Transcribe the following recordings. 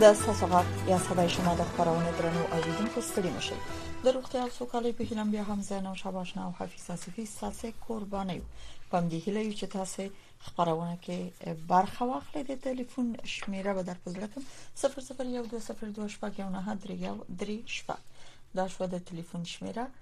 د تاسو غږ یا صداي شما د خبرونه درنو اوریدونکو ستړي مشه د روغتیا او سوکالۍ په هیله بیا هم زه نو شاباش نه او حفیظ اصفی ساسه قرباني پم دی هیله چې تاسو خبرونه کې برخه واخلئ د ټلیفون شمیره به در پزړه کوم 0012022193 دا شو د ټلیفون شمیره 0012022193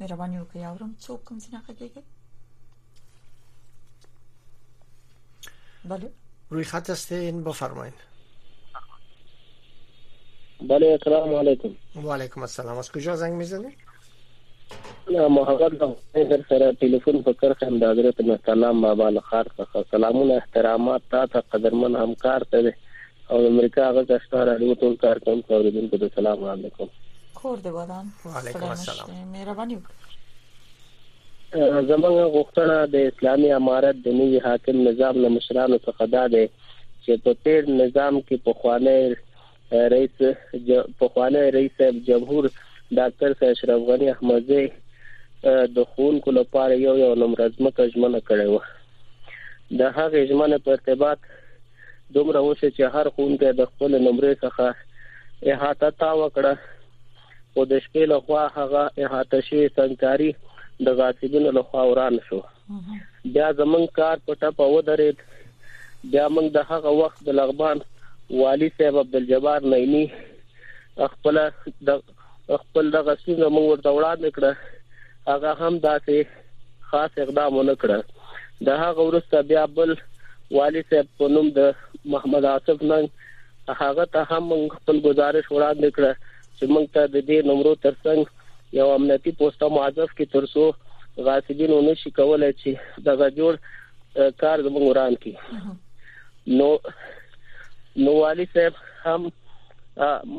مهرباني وکړئ اورم څوک کوم څه نه غږیږي بله روی خط هستین بفرمایید بله السلام علیکم و علیکم السلام از کجا زنگ میزنید نه محمد در سره ټلیفون په کرخه د حضرت محترم بابا لخر څخه سلامونه احترامات تاسو قدرمن همکار ته او د امریکا هغه کشکار اړیو ټول کار کوم چې اوریدونکو ته سلام وړاندې کوم کور دی ودان وعلیکم السلام مهرباني وکړئ زمونږ غوښتنه د اسلامي امارت د نوي حاکم نظام له مشرانو څخه دا ده چې په تیر نظام کې په خوانه رئیس په خوانه رئیس جمهور ډاکټر اشرف غنی احمدزی د خون کو لپاره یو یو نمرزمه کژمنه کړې و د هغه ژمنه په ارتباط دومره اوسه چې هر ښوونکی د خپل نمرې څخه احاطه تا وکړه خو د شپې له خوا هغه احاطه شي سنکاري د غاصبینو له خوا وران شو بیا زمونږ کار په ټپه ودرېد بیا موږ د هغه وخت د لغمان والی صاحب عبدالجبار نعیمی خپل د خپل دغه ستونزه موږ ورته وړاندې کړه هغه هم داسې خاص اقدام ونه کړ د هغه ورسته بیا بل والی صاحب په نوم د محمد عاصف ننګ هغه ته هم موږ خپل گزارش وړاندې کړ چې موږ ته د دې نمرو ترڅنګ یو امنیتي پوسټه معذف کې ترسو غاصبین ونه شي کولای چې دغه جوړ کار زموږ وران کړي نو نو والی صاحب هم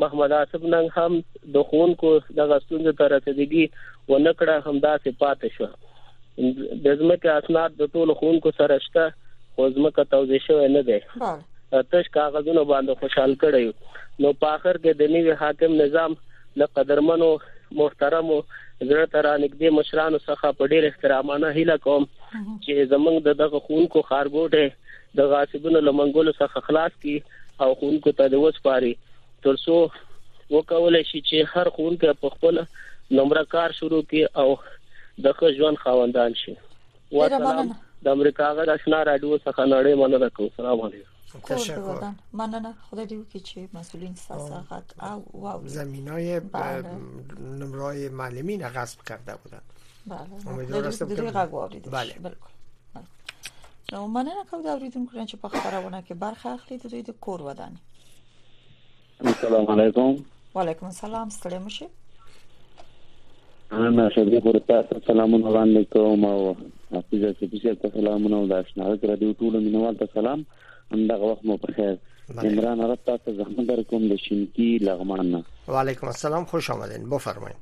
محمد آصف نن هم د خونکو د غستونځ تر رسیدګي و نه کړه همدا صفات شو د ځمکې اسناد د ټولو خونکو سره شته خو ځمکه توزیع شوې نه ده تش کاغذونه باندې خوشحال کړی نو په اخر کې د نیوي حاکم نظام د قدرمنو محترمو زړه تر نږدې مشرانو څخه په ډیر احترامانه هیله کوم چې زمنګ د دغه خونکو خارګوټه د غاصبونو له منګولو څخه خلاص کړي او ښوونکو ته د وسپاري ترڅو وکول شي چې هر ښوونکی په خپل نمره کار شروع کړي او د ښه ژوند خاوندان شي وسلام د امریکا غږ آشنا رادیو څخه نړۍ مننه کوم سلام علیکم تشکر مننه خدای دې وکړي چې مسولین تاسو غږ او واو زمینای بله. نمرای معلمین غصب کرده بودن بله امیدوار هستم که بله بله نو مننه کوم دا اوریدونکو نه چې په خبرونه کې برخه اخلي د دوی د کور وداني السلام علیکم وعلیکم السلام ستړي مشه انا شبي خور تاسو سلامونه وړاندې کوم او حافظه سپیشل ته سلامونه او د آشنا غږ را دی ټول مینوال ته سلام همدغه وخت مو په خیر عمران عرب تاسو زحمت در کوم د شینکی لغمان نه وعلیکم السلام خوش آمدین بفرمایئ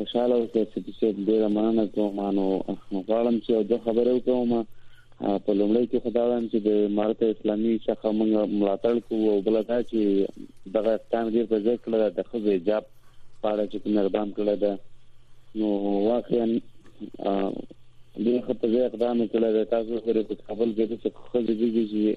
خوشاله اوسئ سپی صاحب ډیره مننه کوم نو غواړم چې د خبرې وکوم په لومړی کې خدای وایم چې د امارت اسلامي څخه موږ ملاتړ کوو او بل دا چې دغه اقدام ډیر په ځای کړل د خو حجاب پاره چې کوم اقدام کړل دا نو واقعا دغه په ځای اقدام کړل تاسو سره په خپل کې څه خو دې دي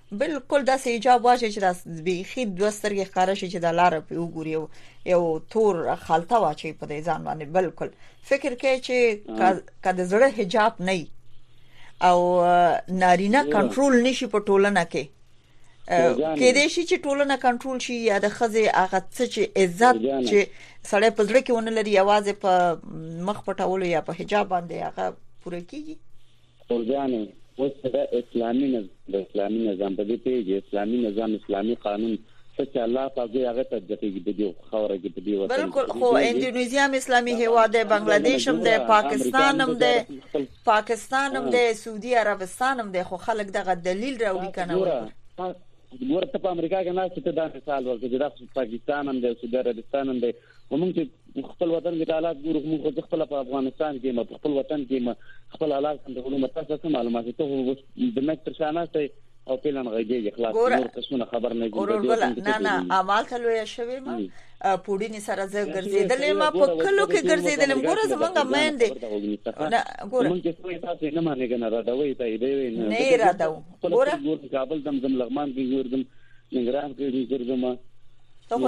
بالکل داسې ایجاب واشه چې داس بیخي دوه سترګې ښکارا شي چې د لار په وګوري یو تور خلطه واچي په دې ځان باندې بالکل فکر کوي چې کله زړه حجاب نه او نارینه کنټرول نشي په ټولنه کې کې دې شي چې ټولنه کنټرول شي یا د خزه هغه څه چې عزت چې سړی په ځړ کې ونه لري आवाज په مخ پټولو یا په حجاب باندې هغه پوره کیږي خورجانه اوس د اسلامي نظام د اسلامي نظام په دې پیږي اسلامي نظام اسلامي قانون څه چې الله پاک یې هغه تطبیقېږي په دې خوره کې په دې وطن بالکل خو انډونیزیا هم اسلامي هیواد دی بنگلاديش هم دی پاکستان هم دی پاکستان هم دی سعودي عربستان هم دی خو خلک دغه دلیل راوړي کنه ګوره ته په امریکا کې ناست ته دا مثال ورکړي دا پاکستان هم دی سعودي عربستان هم دی ومن چې خپل وطن کې د حالات ګورو موږ خو خپل په افغانستان کې ما خپل وطن کې ما خپل حالات څنګه ولوم تاسو څه معلومات ته هو د مکه تر شانه سي او پلان غږیږي خلاص نور قسمه خبر نه کیږي نه نه اعمال ته لوي شوی ما پوډینې سره زه ګرځېدلې ما په کلو کې ګرځېدلم ګوره زمونږ مین دی نه ګوره مونږ چې څه تاسو نه مانې کنه را دوي ته دی نه را دو ګوره کابل دم دم لغمان کې ګرځم نګران کې ګرځم ته خو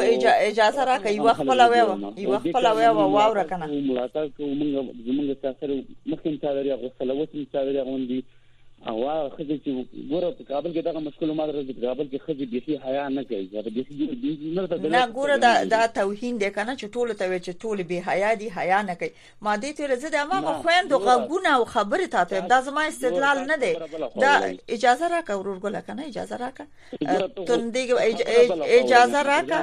اجازه راکې یو خپل وې یو خپل وې واوره کنه ملاتړ کوو موږ زموږ تاسو مخکې تا لري هغه سره وسم تا لري غوندي او خځه چې ګوره په کابل کې دغه مشکل ما درته په کابل کې خځه بيخي حیا نه کوي دا بيخي نه ګوره دا دا توهین دی کنه چې ټول ته چې ټول به حیا دي حیا نه کوي ما دې تیر زه د هغه خويندو غوونه او خبرې تا ته دا زما استدلال نه دی دا اجازه راکا ورور ګل کنه اجازه راکا تندې اجازه راکا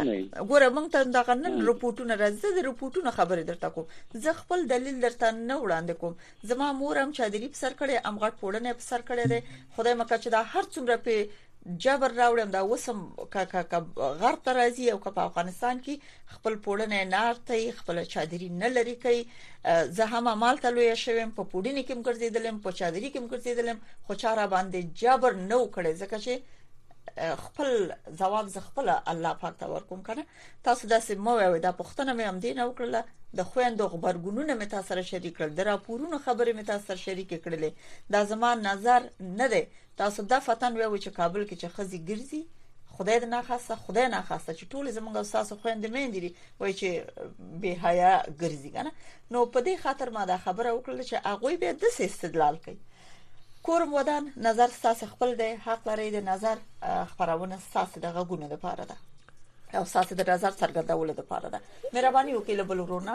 ګوره مونږ ته دا غنن رپورټونه راځي د رپورټونو خبرې درته کوم زه خپل دلیل درته نه وړاندې کوم زما مور هم چادري په سر کړې امغټ پوړنه په سر کړې ده خدای مکه چې دا هر څومره په جبر راوړي هم دا اوس هم غرب ته راځي او که په افغانستان کې خپل پوړنې نارته خپل چادري نه لري کوي زه هم مال ته لوی شوم په پوډینې کې مګرځیدلم په چادري کې مګرځیدلم خو چاره باندې جبر نه وکړي ځکه چې خپل جواب ز خپل الله پاک ته ورکوم کنه تاسو داسې مو وي دا پښتنه مې هم دین او کړله د خويندو خبرګونونه مې تاسو سره شریک کړل د راپورونو خبرې مې تاسو سره شریک کړلې دا زما نظر نه دی تاسو دا فتن ویو چې کابل کې چې خزي ګرځي خدای د ناخاصه خدای ناخاصه چې ټول زمونږ او تاسو خويندې مېندې دي وای چې به حیا ګرځي کنه نو په دې خاطر ما دا خبره وکړه چې هغه به د استدلال کوي کورم ودان نظر تاسو خپل دی حق لري د نظر خبرونه تاسو د غوونه لپاره ده او تاسو د نظر څرګندولو لپاره ده مهرباني وکړئ بل ورونه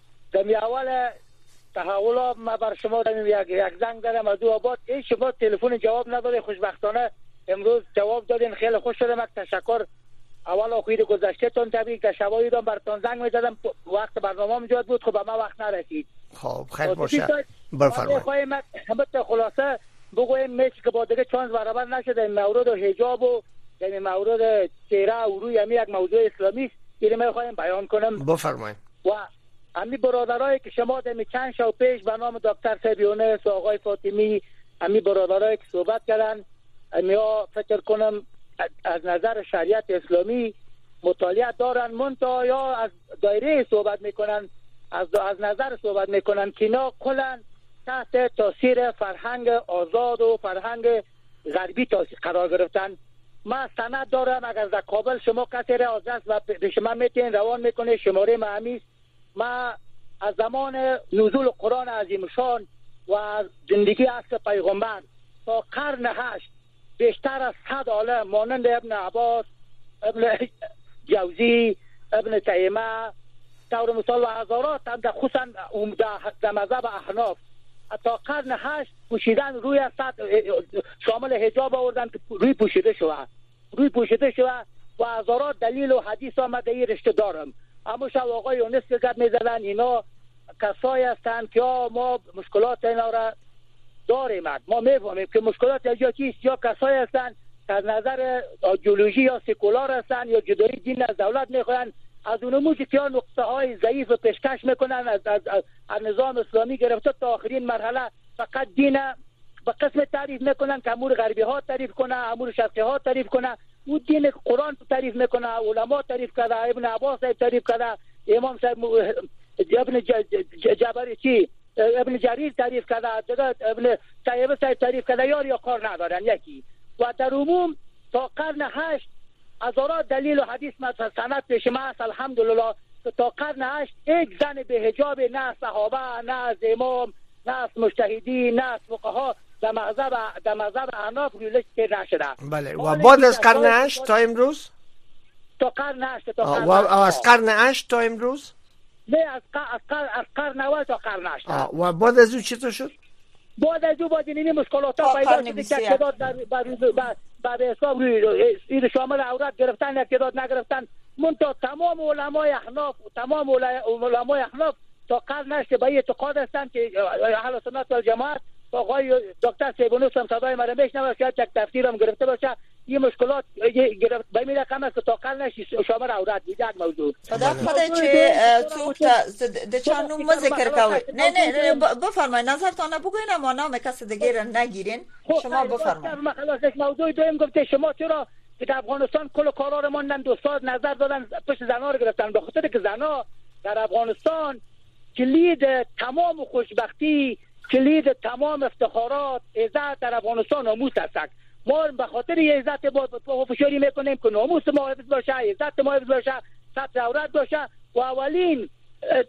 د میاول تحول آب ما بر شما داریم یک یک زنگ داریم از او آباد ای شما تلفن جواب نداده خوشبختانه امروز جواب دادین خیلی خوش شدم یک تشکر اول آخوید گذشته تان تبریک در شبایی دام برتان زنگ میزدم وقت برنامه هم زیاد بود خب به ما وقت نرسید خب خیر باشه بفرمایید خواهیم همت خلاصه بگویم میشه که با دیگه چانس برابر نشده این مورد حجاب و این مورد چهره و روی یک موضوع اسلامی است این ما خواهیم بیان کنم بفرمایید امی برادرایی که شما دمی چند شو پیش به نام دکتر سیبیونس و آقای فاطمی امی برادرایی که صحبت کردن امی ها فکر کنم از نظر شریعت اسلامی مطالعه دارن منتها یا از دایره صحبت میکنن از, از نظر صحبت میکنن که اینا کلن تحت تاثیر فرهنگ آزاد و فرهنگ غربی تاسی قرار گرفتن ما سند دارم اگر در کابل شما کسی را از دست و پیش ما میتین روان میکنه شماره ما همیست ما از زمان نزول قرآن عظیم شان و زندگی اصل پیغمبر تا قرن هشت بیشتر از صد عالم مانند ابن عباس ابن جوزی ابن تیمه دور مثال و هزارات هم در خصوصا در مذهب احناف تا قرن هشت پوشیدن روی است شامل حجاب آوردن که روی پوشیده شود روی پوشیده شود و هزاران دلیل و حدیث آمده ای رشته دارم اما شب آقای یونس که گپ میزدن اینا کسایی هستند که ما مشکلات اینا را داریم ما میفهمیم که مشکلات اینجا چیست یا کسایی هستند که از نظر ایدئولوژی یا سکولار هستند یا جدایی دین از دولت میخواهند از اونمو که نقطه های ضعیف و پیشکش میکنن از, از, از از نظام اسلامی گرفته تا آخرین مرحله فقط دینه به قسم تعریف میکنن که امور غربی ها تعریف کنه امور شرقی ها تعریف کنه او دین قرآن تعریف میکنه علما تعریف کرده ابن عباس صاحب تعریف کرده امام صاحب ابن جبری چی ابن جریر تعریف کرده دیگه ابن صاحب صاحب تعریف کرده یار یا کار ندارن یکی و در عموم تا قرن هشت هزاران دلیل و حدیث مت و سند پیش ما است الحمدلله که تا قرن هشت هیچ زن بی حجابی نه از صحابه نه از امام نه از مجتهدین نه از فقها در مذهب در مذهب احناف ریلش که نشده بله و بعد از قرن هشت تا امروز تا قرن هشت تا قرن و از قرن هشت تا امروز نه از قرن از قرن اول تا قرن هشت و بعد از او چطور شد بعد از او با دینی مشکلات ها پیدا شده که اقتدار بر, بر, بر, بر حساب روی شامل عورت گرفتن اقتدار نگرفتن منتها تمام علمای احناف تمام علمای احناف تا قرض نشته به اعتقاد هستند که اهل سنت و جماعت آقای دکتر سیبونوس هم صدای مرا میشنوه شاید یک تفسیر هم گرفته باشه یه مشکلات گرفت به میره کم است تاقل نشی شامر عورت یک موضوع صدا خدا چه سوق تا د چا نوم ما ذکر کوي نه نه بفرمایئ نظرتان بگوین اما نام کس دیگه را نگیرین شما بفرمایئ ما خلاص یک موضوع دویم گفته شما چرا که در افغانستان کل کارا رو ماندن دوستاد نظر دادن پشت زنا رو گرفتن به خاطر که زنا در افغانستان کلید تمام خوشبختی کلید تمام افتخارات عزت در افغانستان ناموس است ما به خاطر عزت با فشاری میکنیم که ناموس ما حفظ باشه عزت ما حفظ باشه سطر عورت باشه و اولین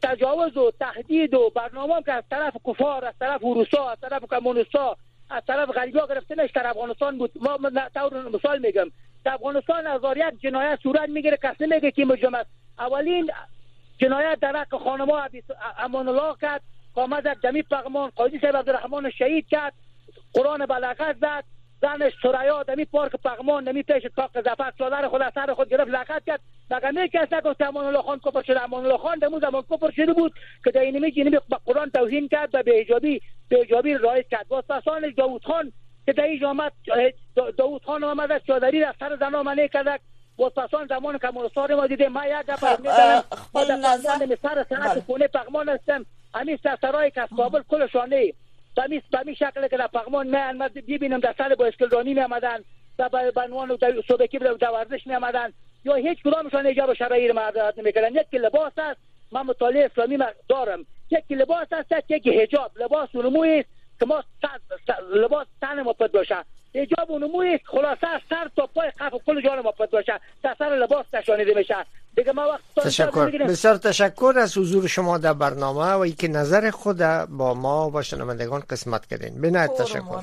تجاوز و تهدید و برنامه که از طرف کفار از طرف روسا از طرف کمونستا از طرف غریبا گرفته نش در افغانستان بود ما طور مثال میگم در افغانستان هزار یک جنایت صورت میگیره کسی میگه که مجرم است اولین جنایت در حق خانما امان الله کرد کامز یک دمی پغمان قاضی صاحب عبدالرحمن شهید کرد قرآن بلغت زد زنش سریا دمی پارک پغمان نمی پیش پاک زفر چادر خود از سر خود گرفت لغت کرد مگر نه کس نگفت امان الله خان کفر شده امان الله خان دمو زمان کفر شده بود که در اینمی که اینمی به قرآن توهین کرد و به حجابی به حجابی رایج کرد باز پسانش داوود خان که در اینجا آمد داوود خان آمد از چادری رفتن زن آمنه کرد وسپاسان زمان کمالستار ما دیده ما یک گپ خب، میزنم خپل نظر می سر ساعت بله. خونه پغمان هستم امی سرای که از کابل کل شانه بمی بمی شکل که در پغمان می آمد ببینم در سر بایسکل رانی می آمدن و به بنوان سوبکی بلا در ورزش می آمدن یا هیچ کدامشان اینجا به شرایط مردات نمی کردن یک لباس است من مطالعه اسلامی دارم یک لباس هست یک حجاب لباس اونموی است که ما لباس تن ما پد باشه حجاب اونموی است خلاصه از سر تا پای قف و کل جان ما پد باشه تا سر لباس کشانیده میشه دیگه ما وقت تشکر بسیار تشکر از حضور شما در برنامه و اینکه نظر خود با ما و شنوندگان قسمت کردین بنایت تشکر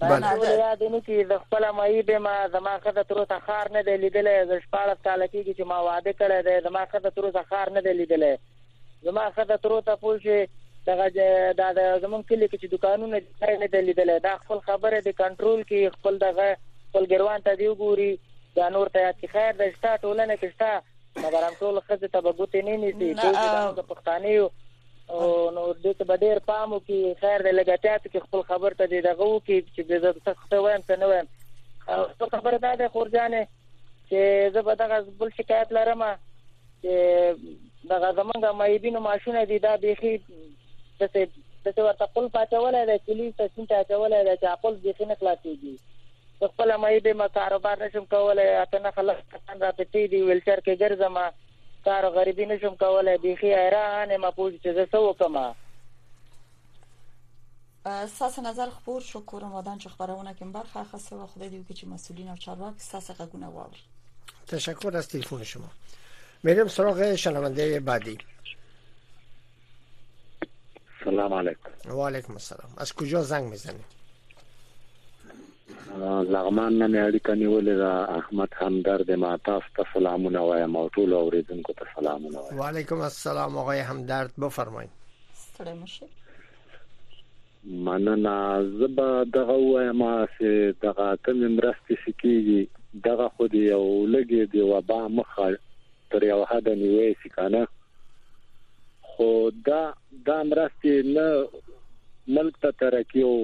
بله ولې یاد نه کی زه خپل معیب یم زما ښځه تر اوسه خار نه دی لیدلی زه شپاړس کاله کېږي چې ما واده کړی دی زما ښځه تر اوسه خار نه دی لیدلی زما ښځه تر اوسه پوه شي دغه دا د زمونږ کلي کې چې دکانونه ځای نه دی لیدلی دا خپل خبره دی کنټرول کی خپل دغه خپل ګروان ته دی وګوري دا نور ته یاد کی خیر د شته ټولنه کې شته مګر هم ټول ښځې ته به ګوتې نه نیسي ټول د پښتانه یو او نو دې ته به ډیر پام وکړي خیر دی لږه چاته کې خپل خبر ته دې دغه وکړي چې زه تاسو ته وایم څه نه وایم او خبره دا ده خورجانې چې زه به دغه بل شکایت لرم چې دغه زمونږ مېبینو ماشونه دي دا بيخي دسه دسه ورته خپل پاتولای دی کلی ته سین ته چولای دی چې خپل بيخي نه خلاصيږي خپل مېبه ما کاروبار نشم کولای اته نه خلک څنګه راته دي ویلچر کې ګرځم کار غریبی نشم کولای بیخی حیران یم پوج چې زه څه وکم ساس نظر خبر شو کورم ودان چې خبرونه کوم برخه خاصه و خدای دیو کې چې مسولین او چارواکي ساس غږونه واوري تشکر از تلفن شما میرم سراغ شنونده بعدی سلام علیکم و علیکم السلام از کجا زنگ میزنید لغمان نه مې اړیکه نیولې ده احمد همدرد ما تاسو ته سلامونه وایم او ټول اوریدونکو ته سلامونه وایم وعلیکم السلام آقای همدرد بفرمایئ ستړی مشه مننه زبا دغه وایم چې دغه کوم مرستې سکیږي دغه خو دی یو لګي دی وبا مخه تر یوه حده نیوی سي کنه خو دا دا مرستې نه ملک ته ترقی او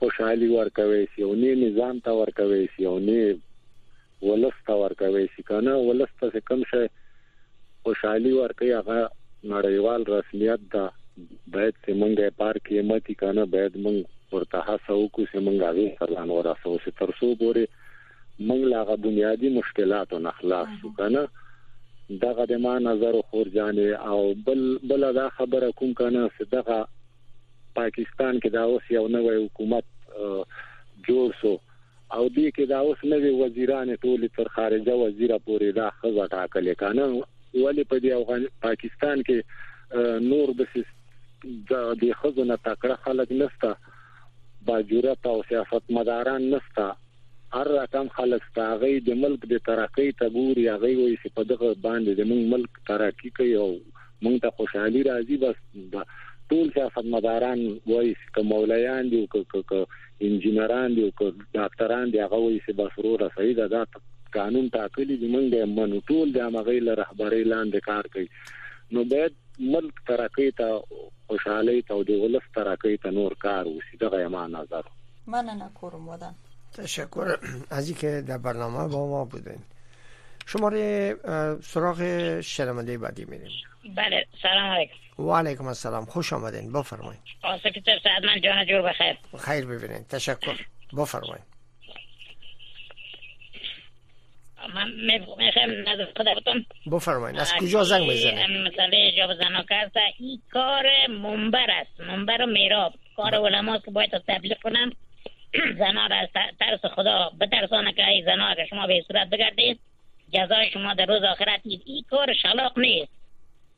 خوشحالي ورکوي سي او نه نظام ته ورکوي سي او نه ولس ته ورکوي سي کنه ولس ته کم شي خوشحالي ورکوي هغه نړیوال رسمیت ده باید چې مونږ یې پار کې متي کنه باید مونږ ورته هڅه وکړو چې مونږ هغه ځان ورسو چې تر څو پورې موږ لا غو بنیادی مشکلاتو نه خلاص شو کنه دغه د ما نظر خور جانې او بل بل دا خبره کوم کنه چې دغه پاکستان کې دا اوس یو نوې حکومت جوړ شو او دې کې دا اوس نوې وزیران ټول تر خارجه وزیره پورې دا خزه ټاکل کنه ولې په دې افغان پاکستان کې نور د د خزونه تکړه خلک نشته باجورت او سیاست مداران نسته هر رقم خلک ستا غي د ملک د ترقۍ ته ګوري هغه وایي چې په دغه باندې د موږ ملک ترقی کوي او موږ ته خوشحالي راځي بس دا ټول سیاست مداران وایي چې کوم مولایان دي او کوم انجنیران دي او کوم ډاکټران دي هغه وایي چې بس روره صحیح ده دا قانون ټاکلي دي موږ د منو ټول د هغه له رهبرۍ لاندې کار کوي نو باید ملک ترقی ته خوشحالي ته او د ولس ترقی ته نور کار وسی دغه ما نظر مننه کورم ودان تشکر از اینکه در برنامه با ما بودین شماره سراغ شنونده بعدی میریم بله سلام علیکم و علیکم السلام خوش آمدین بفرمایید آسفی تر سعد من جان جور بخیر خیر ببینید تشکر بفرمایید من میخوام نظر خدا بتون بفرمایید از کجا زنگ میزنه مثلا اجاب زنا کرده این کار منبر است منبر و میراب کار بله. علما که باید تبلیغ کنم زنا را از ترس خدا بترسانه که ای زنا که شما به صورت بگردید جزای شما در روز آخرت این کار شلاق نیست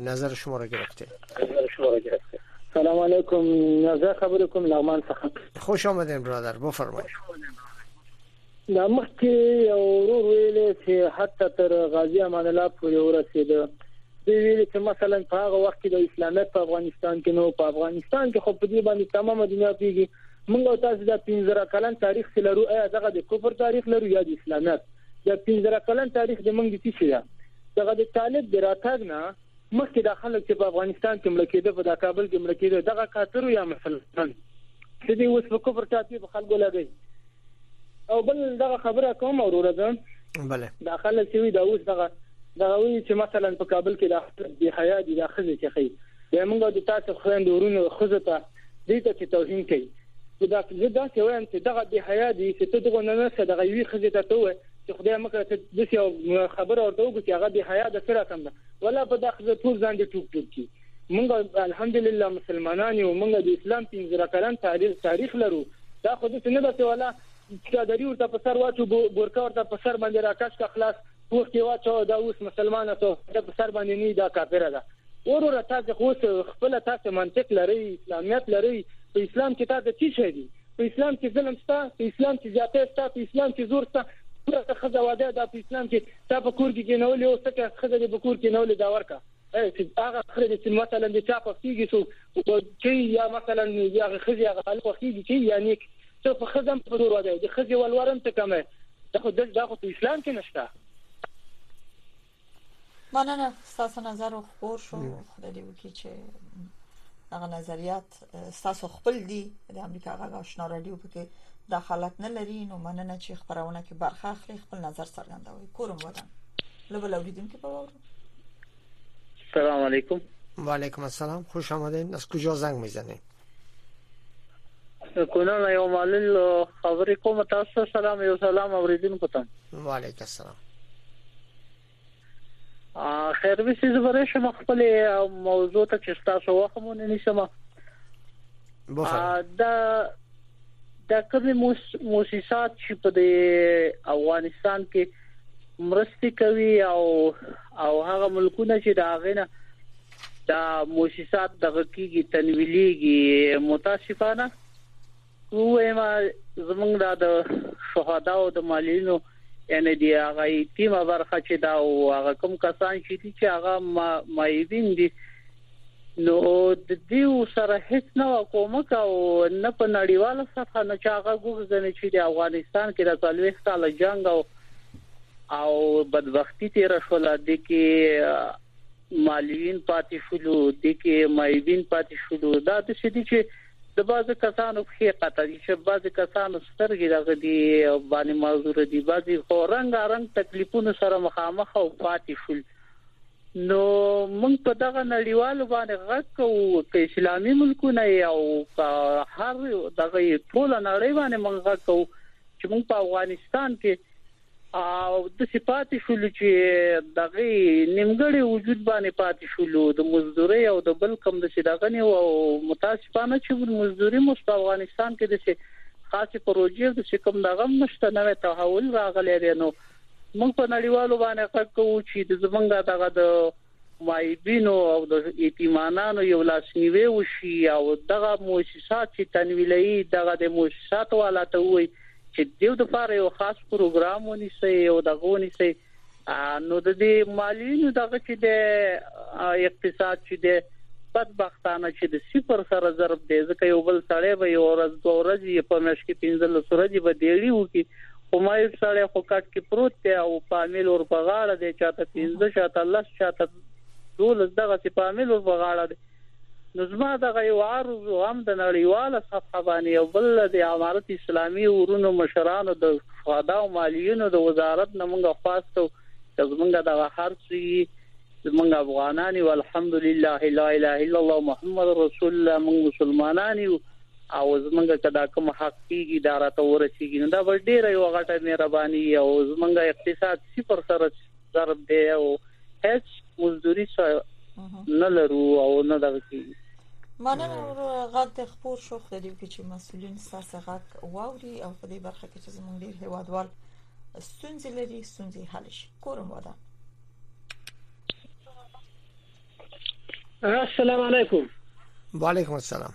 نظر شما را گرفته نظر شما را گرفته سلام علیکم نظر خبر کوم لغمان څخه خوش آمدین برادر بفرمایئ دا مخکې یو ورور ویل چې حتی تر غازی امان الله پورې ورسېده دی ویل چې مثلا په هغه وخت کې د اسلامیت په افغانستان کې نو په افغانستان کې خو په دې باندې تمامه دنیا پیږي موږ تاسو د 15 کلن تاریخ سره لرو ایا دغه د کفر تاریخ لرو یا د اسلامیت د 15 کلن تاریخ د موږ د څه دغه د طالب د راتګ نه مخکې دا خلک چې په افغانستان کې مړه کېده په دا کابل کې مړه کېده دغه کاترو یا مسلمان چې دی اوس په کفر ټاپي په خلکو لګي او بل دغه خبره کوم وروره ده بله دا خلک چې دا اوس دغه دا وی چې مثلا په کابل کې دا د حیا دي دا خزه چې خي دا موږ د تاسو خويند ورونو خزه ته دې ته چې توهین کوي دا چې دا چې وایم چې دغه د حیا دي چې ته دغه نه نه دغه وی خزه ته ته چې خدای مکه ته د څه خبره ورته وکړي چې هغه به حیا د سره کم ده ولا په دغه ځای ټول ځان دې ټوک ټوک کی موږ الحمدلله مسلمانان یو موږ د اسلام پنځه کلن تاریخ تاریخ لرو دا خو د څه نه ده ولا چادري ورته په سر واچو بورکا ورته په سر باندې راکاش کا خلاص پوښ کې واچو دا اوس مسلمانه ته په سر باندې نه دا کافر ده وروره تاسو خو خپل تاسو منطق لري اسلامیت لري په اسلام کې تاسو څه شي دي په اسلام کې ظلم شته په اسلام کې زیاتی شته په اسلام کې زور شته ته خزه واده دا په اسلام کې تا په کور کې کېنولې او څه خزه دې په کور کې نولې دا ورکا چې هغه خزه چې مثلا د چا په فیږي سو چې یا مثلا یا خزه هغه خلک فیږي چې یعنی ته په خزه په دور واده د خزه ولورم ته کمه دا خو د خو په اسلام کې نشته مننه ستاسو نظر او خبر شو خدای دې وکړي چې هغه نظریات ستاسو خپل دي د امریکا غږ آشنا رادیو په کې دخالت نه لري نو مننه چې خبرونه کې برخه اخلي خپل نظر څرګندوي کورم ودان لوبه لوریدونکو په وورو سلام علیکم و علیکم السلام خوش آمدین از کجا زنگ میزنید کونړ یو معلل خبرې کوم تاسو سلام یو سلام اوریدونکو ته وعلیکم السلام ا خیر به سیز بره شم خپل موضوع ته چې تاسو وخمونه نشم دا دا کوم موسسات چې په افغانستان کې مرستي کوي او او هغه ملکونه چې دا غنه دا موسسات دغه کیږي تنویلیږي متاسفانه ووایم زمونږ دا د شهدا او د مالینو یعنی دی هغه یتیمه برخه چې دا او هغه کوم کسان چې دي چې هغه ما مایبین دي نو د دې سره هیڅ نه کومه کا او نه په نړیواله صفه نه چې هغه ګوګزنه چې د افغانستان کې د څلويخ کال جنگ او او بدبختی تیر شول د کې معلولین پاتې شولو، دې کې معیوبین پاتې شولو، دا داسې دي چې د بعضې کسانو پښې قطع دي، چې بعضې کسانو سترګې دغه دي او باندې معذور دي، بعضې خو رنګا رنګ تکلیفونو سره مخامخ او پاتې شول. نو موږ په دغه نړیوالو باندې غږ کوو، که اسلامي ملکونه یې او که هر دغه یې، ټوله نړۍ باندې موږ غږ کوو چې موږ په افغانستان کې او داسې پاتې شولو چې دغه نیمګړی وجود باندې پاتې شولو د مزدوري او د بل کم د سیدغنی او متاسفانه چې مزدوري مو په افغانستان کې د سي خاصه پروژې د سي کم دغه مشته نوې تحول راغلی دی نو موږ په نړیوالو باندې غږ کوو چې د زمونږه دغه د معیبینو او د یتیمانانو یو لاسنیوی وشي او دغه موسسات چې تنویلوي دغه د موسسات والا ته ووایي چې دیو د پاره یو خاص پروګرام ونیسئ او دغه ونیسئ نو د دې مالینو دغه چې د اقتصاد چې د بدبختانه چې د صفر سره ضرب دی ځکه یو بل سړی به یو ورځ دوه ورځې په مېش کې 15 ورځې به دیړي وکي امید سړی خو کټ کې پروت دی او فامیل ور په غاړه دی چاته 15 چاته لس چاته دولس دغه سي فامیل ور په غاړه دی نو زما دغه یو عرض هم د نړیواله صفحه باندې او بل د امارت اسلامي ورونو مشرانو د شهدا او مالیونو د وزارت نه مونږه خواستو چې زمونږ دغه هرڅي زمونږ افغانان او الحمدلله لا اله الا الله محمد رسول الله مونږ مسلمانان یو او زمونږ که دا کوم حق کیږي دا راته ورسیږي نو دا به ډیره یو غټه مهرباني او زمونږ اقتصاد صفر سره ضرب دی او هیڅ مزدوري نه لرو او نه دغه کیږي مننه ورو غږ د خپور شو خدای دې وکړي چې مسولین ساسه غږ واوري او په دې برخه کې چې زمونږ ډیر هوادوال ستونزې لري ستونزې حل شي کورم ودان السلام علیکم وعلیکم السلام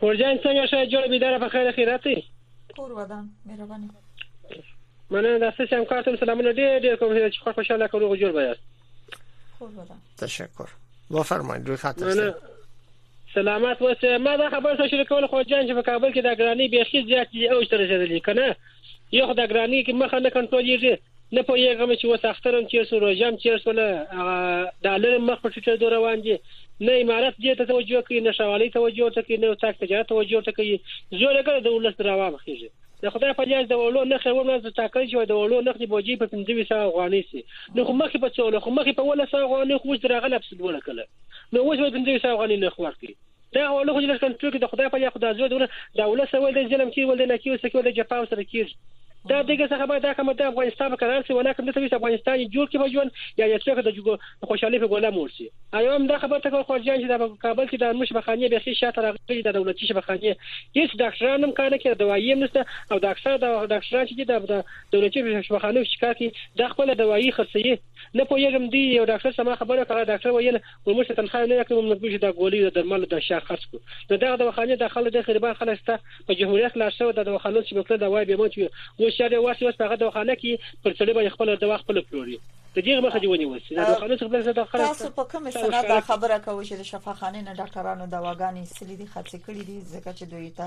پورجان څنګه شې جوړ بيدار په خیر خیرات یې کور ودان مهرباني مننه د سیسم کارتم سلامونه ډېر ډېر کوم چې خوښ خوشاله کړو جوړ بیا کور ودان تشکر و فرمایید روی خط مننه سلامات وسه ما دا خبر سره شریکول خو جان چې په کابل کې د ګرانی بیخي زیات دی او تر رسیدلی کنه یو خدای ګرانی کې مخه نه کنټرولېږي نه پوهیږم چې اوس اختر هم تیر شو روژه هم تیر شوله هغه ډالر هم مخ په ټیټیدو روان دي نه امارت دې ته توجه کوي نه ښاروالۍ توجه ورته کوي نه اتاق تجارت توجه ورته کوي زور یې کړی د ولس د راوا مخېږي د خدای په لیاز د وړو نرخ یې ومنځ ټاکل شوی د وړو نرخ د بوجۍ په پنځه ویشت سوه افغانۍ سي نو خو مخکې په څو له خو مخکې په اوولس سوه افغانۍ خو اوس د راغله پسې لوړه کړله نو اوس به پنځه ویشت سوه افغانۍ نرخ ورکړي دا حواله خو لږ کنټرول کې د خدای په یا خدای زوی دونه دا ولس ول د ظلم کې ول د نکی وسه کې ول د جپام سره کیږي دا دغه څه خبره دا کوم د افغانستان په قرار سي ولا کوم د سوي افغانستان جوړ کې بجون یا یو څوک د جوګو خوشحالي په ګولا مور سي ایو هم دا خبره تکو خو ځان چې د کابل کې د مش بخاني به سي شاته راغلي د دولتي شبخاني هیڅ ډاکټران هم کار کوي دوايي هم نشته او د اکثر د ډاکټران چې د دولتي شبخاني شکایت کوي د خپل دوايي خرڅي نه پوهیږم دی یو ډاکټر سم خبره کړه ډاکټر ویل نو موږ ته تنخواه نه راکوي موږ مجبور شو دا ګولۍ د درملو د شا خرڅ کړو نو دغه دواخانې دا خلک ډېر غریبان خلک سته په جمهوریت لاړ شوی دا دواخانو چې بکله دوايې بې مونچ وي اوس چارې یې واخلي اوس په هغه دواخانه کې پر سړي باندې خپله دوا خپله پلوري د دې مخه دې ونیول شي دا دواخانو څخه بل څه د خلک تاسو په کوم سند دا خبره کوي چې د شفاخانې نه ډاکټرانو دواګانې سلی دي خرڅ کړي دي ځکه چې دوی ته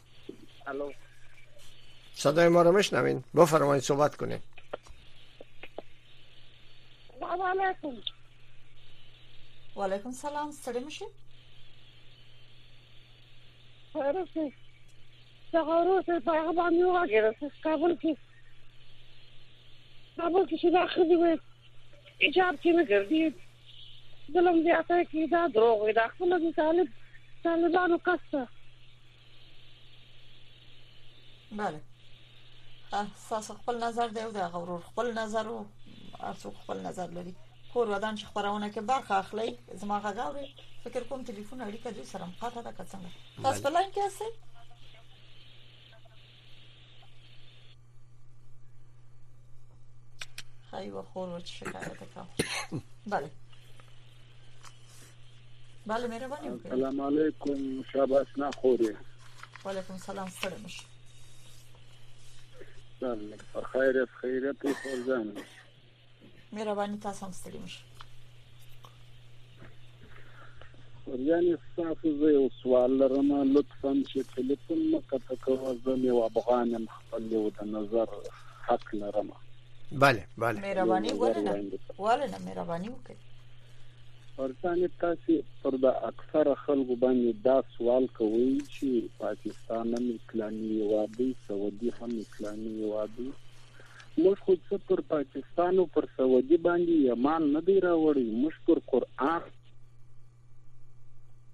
الو صدای ما رو میشنوین بفرمایید صحبت کنید سلام علیکم و علیکم سلام ستړي مشه ورسه څنګه سه په هغه باندې وګرځه کابل کې کابل کې شدا خدي وې ایجاب کې نه ګرځي ظلم زیاته کې دا دروغ وي دا خپل دي طالب طالبانو کسته بله تاسو خپل نظر دی او د غورور خپل نظر او تاسو خپل نظر لري کور ودان چې خبرونه کې برخه اخلي زما غږاوري فکر کوم ټلیفون اړیکه دوی سره مقاطعه ده که څنګه تاسو په لاین کې یاست ای و خور و شکایت کم بله بله مهرباني وکړئ السلام علیکم شاباس نه خوري وعلیکم سلام ستړي مشه بله خیرت خیرت فرزان مهرباني تاسو هم ستړي مشه یعنی تاسو زه یو سوال لرم لطفا چې ټلیفون مه قطع کوه زه یو افغان یم خپل یو د نظر حق لرم بله بله مهرباني ولنه ولنه مهرباني وکړئ ورسانه تاسو پر د اکثر خلکو باندې دا سوال کوي چې پاکستان هم اسلامي هیواد دی سعودي هم اسلامي هیواد دی موږ خو څه پر پاکستان او پر سعودي باندې یمان نه دی راوړی موږ پر قرآن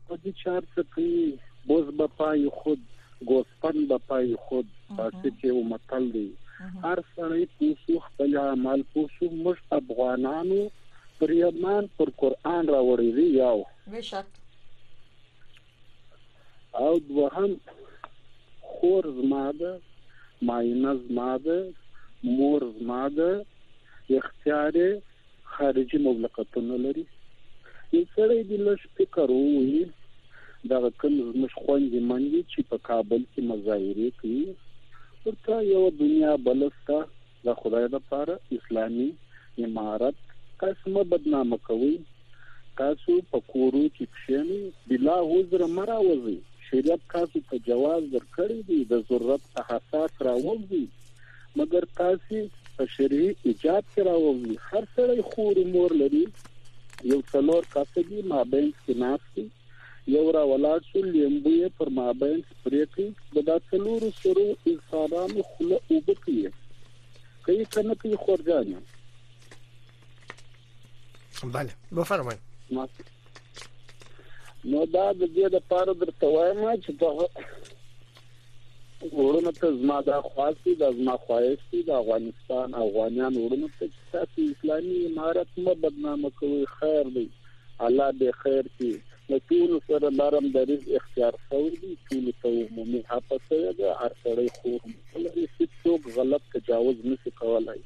خودی چار څه کوي بوز به پای خود ګوسپن به پای خود پاسې کې و متل دی هر سړی پوسو خپل عمل پوسو موږ افغانانو پر یمان پر قرآن راوړی دی یو بشک او دوهم خور زما ده معاینه زما ده مور زما ده اختیار خارجي مملکتونه لري یو سړی دې لږ فکر ووي دغه کوم زموږ خوندې منډې چې په کابل کې مظاهرې کوي ورته یو دنیا بلسته د خدای لپاره اسلامي امارت تاسو مه بدنامه کوئ تاسو په کورو کې کښېنئ بلا عذر مه راوځئ شریعت تاسو ته جواز درکړی دی د ضرورت په حساس راوځئ مګر تاسو په شرعي ایجاب کې راوځئ هر سړی خور مور لري یو څلور کسه دي مابینس کې ناست دي یو را ولاړ شو لیمبو یې پر مابین سپرې کړي د دا څلورو سرو انسانانو خوله اوبه کوي کوي که نه کوي خورجانه بله بفرمایئ نو دا د دې لپاره درته وایم چې په وړونو ته زما دا خواست دی دا زما خواست دی د افغانستان افغانان وړونو ته چې تاسو اسلامي امارت مه بدنامه کوئ خیر دی الله به خیر کی نو ټول سره لارم د رز اختیار ثور دي ټول ته عمومي حق سره ده هر سړی خور لري چې څوک غلط تجاوز نشي کولای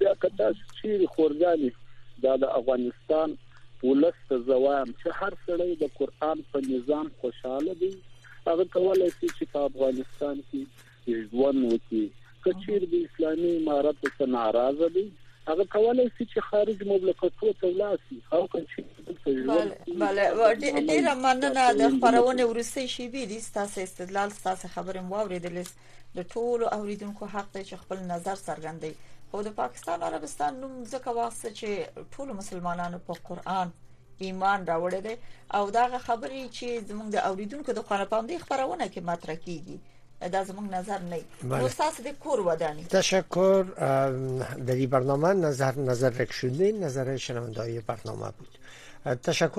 بیا کدا چې خورګالي دا د افغانستان ولست زوام چې هر سړی د قران په نظام خوشاله دی هغه کولای شي چې په افغانستان کې ژوند وکړي که چیرې د اسلامي امارت څخه ناراضه دي هغه کولای شي چې خارج مملکتونو ته ولاړ شي او که چې بله ډیره مننه د خبرونه ورسې شي به دي تاسو استدلال تاسو خبرم واوریدل د ټولو اوریدونکو حق دی چې خپل نظر څرګندوي خو د پاکستان عربستان نوم ځکه واسه چې ټول مسلمانانو په قران ایمان راوړی دی او دا غ خبرې چې زموږ د اوریدونکو د خپل پام دی خبرونه کې مطرح کیږي دا زموږ نظر نه نو تاسو د کور ودانی تشکر در این برنامه نظر نظر رک شده نظر شنوندای برنامه بود تشکر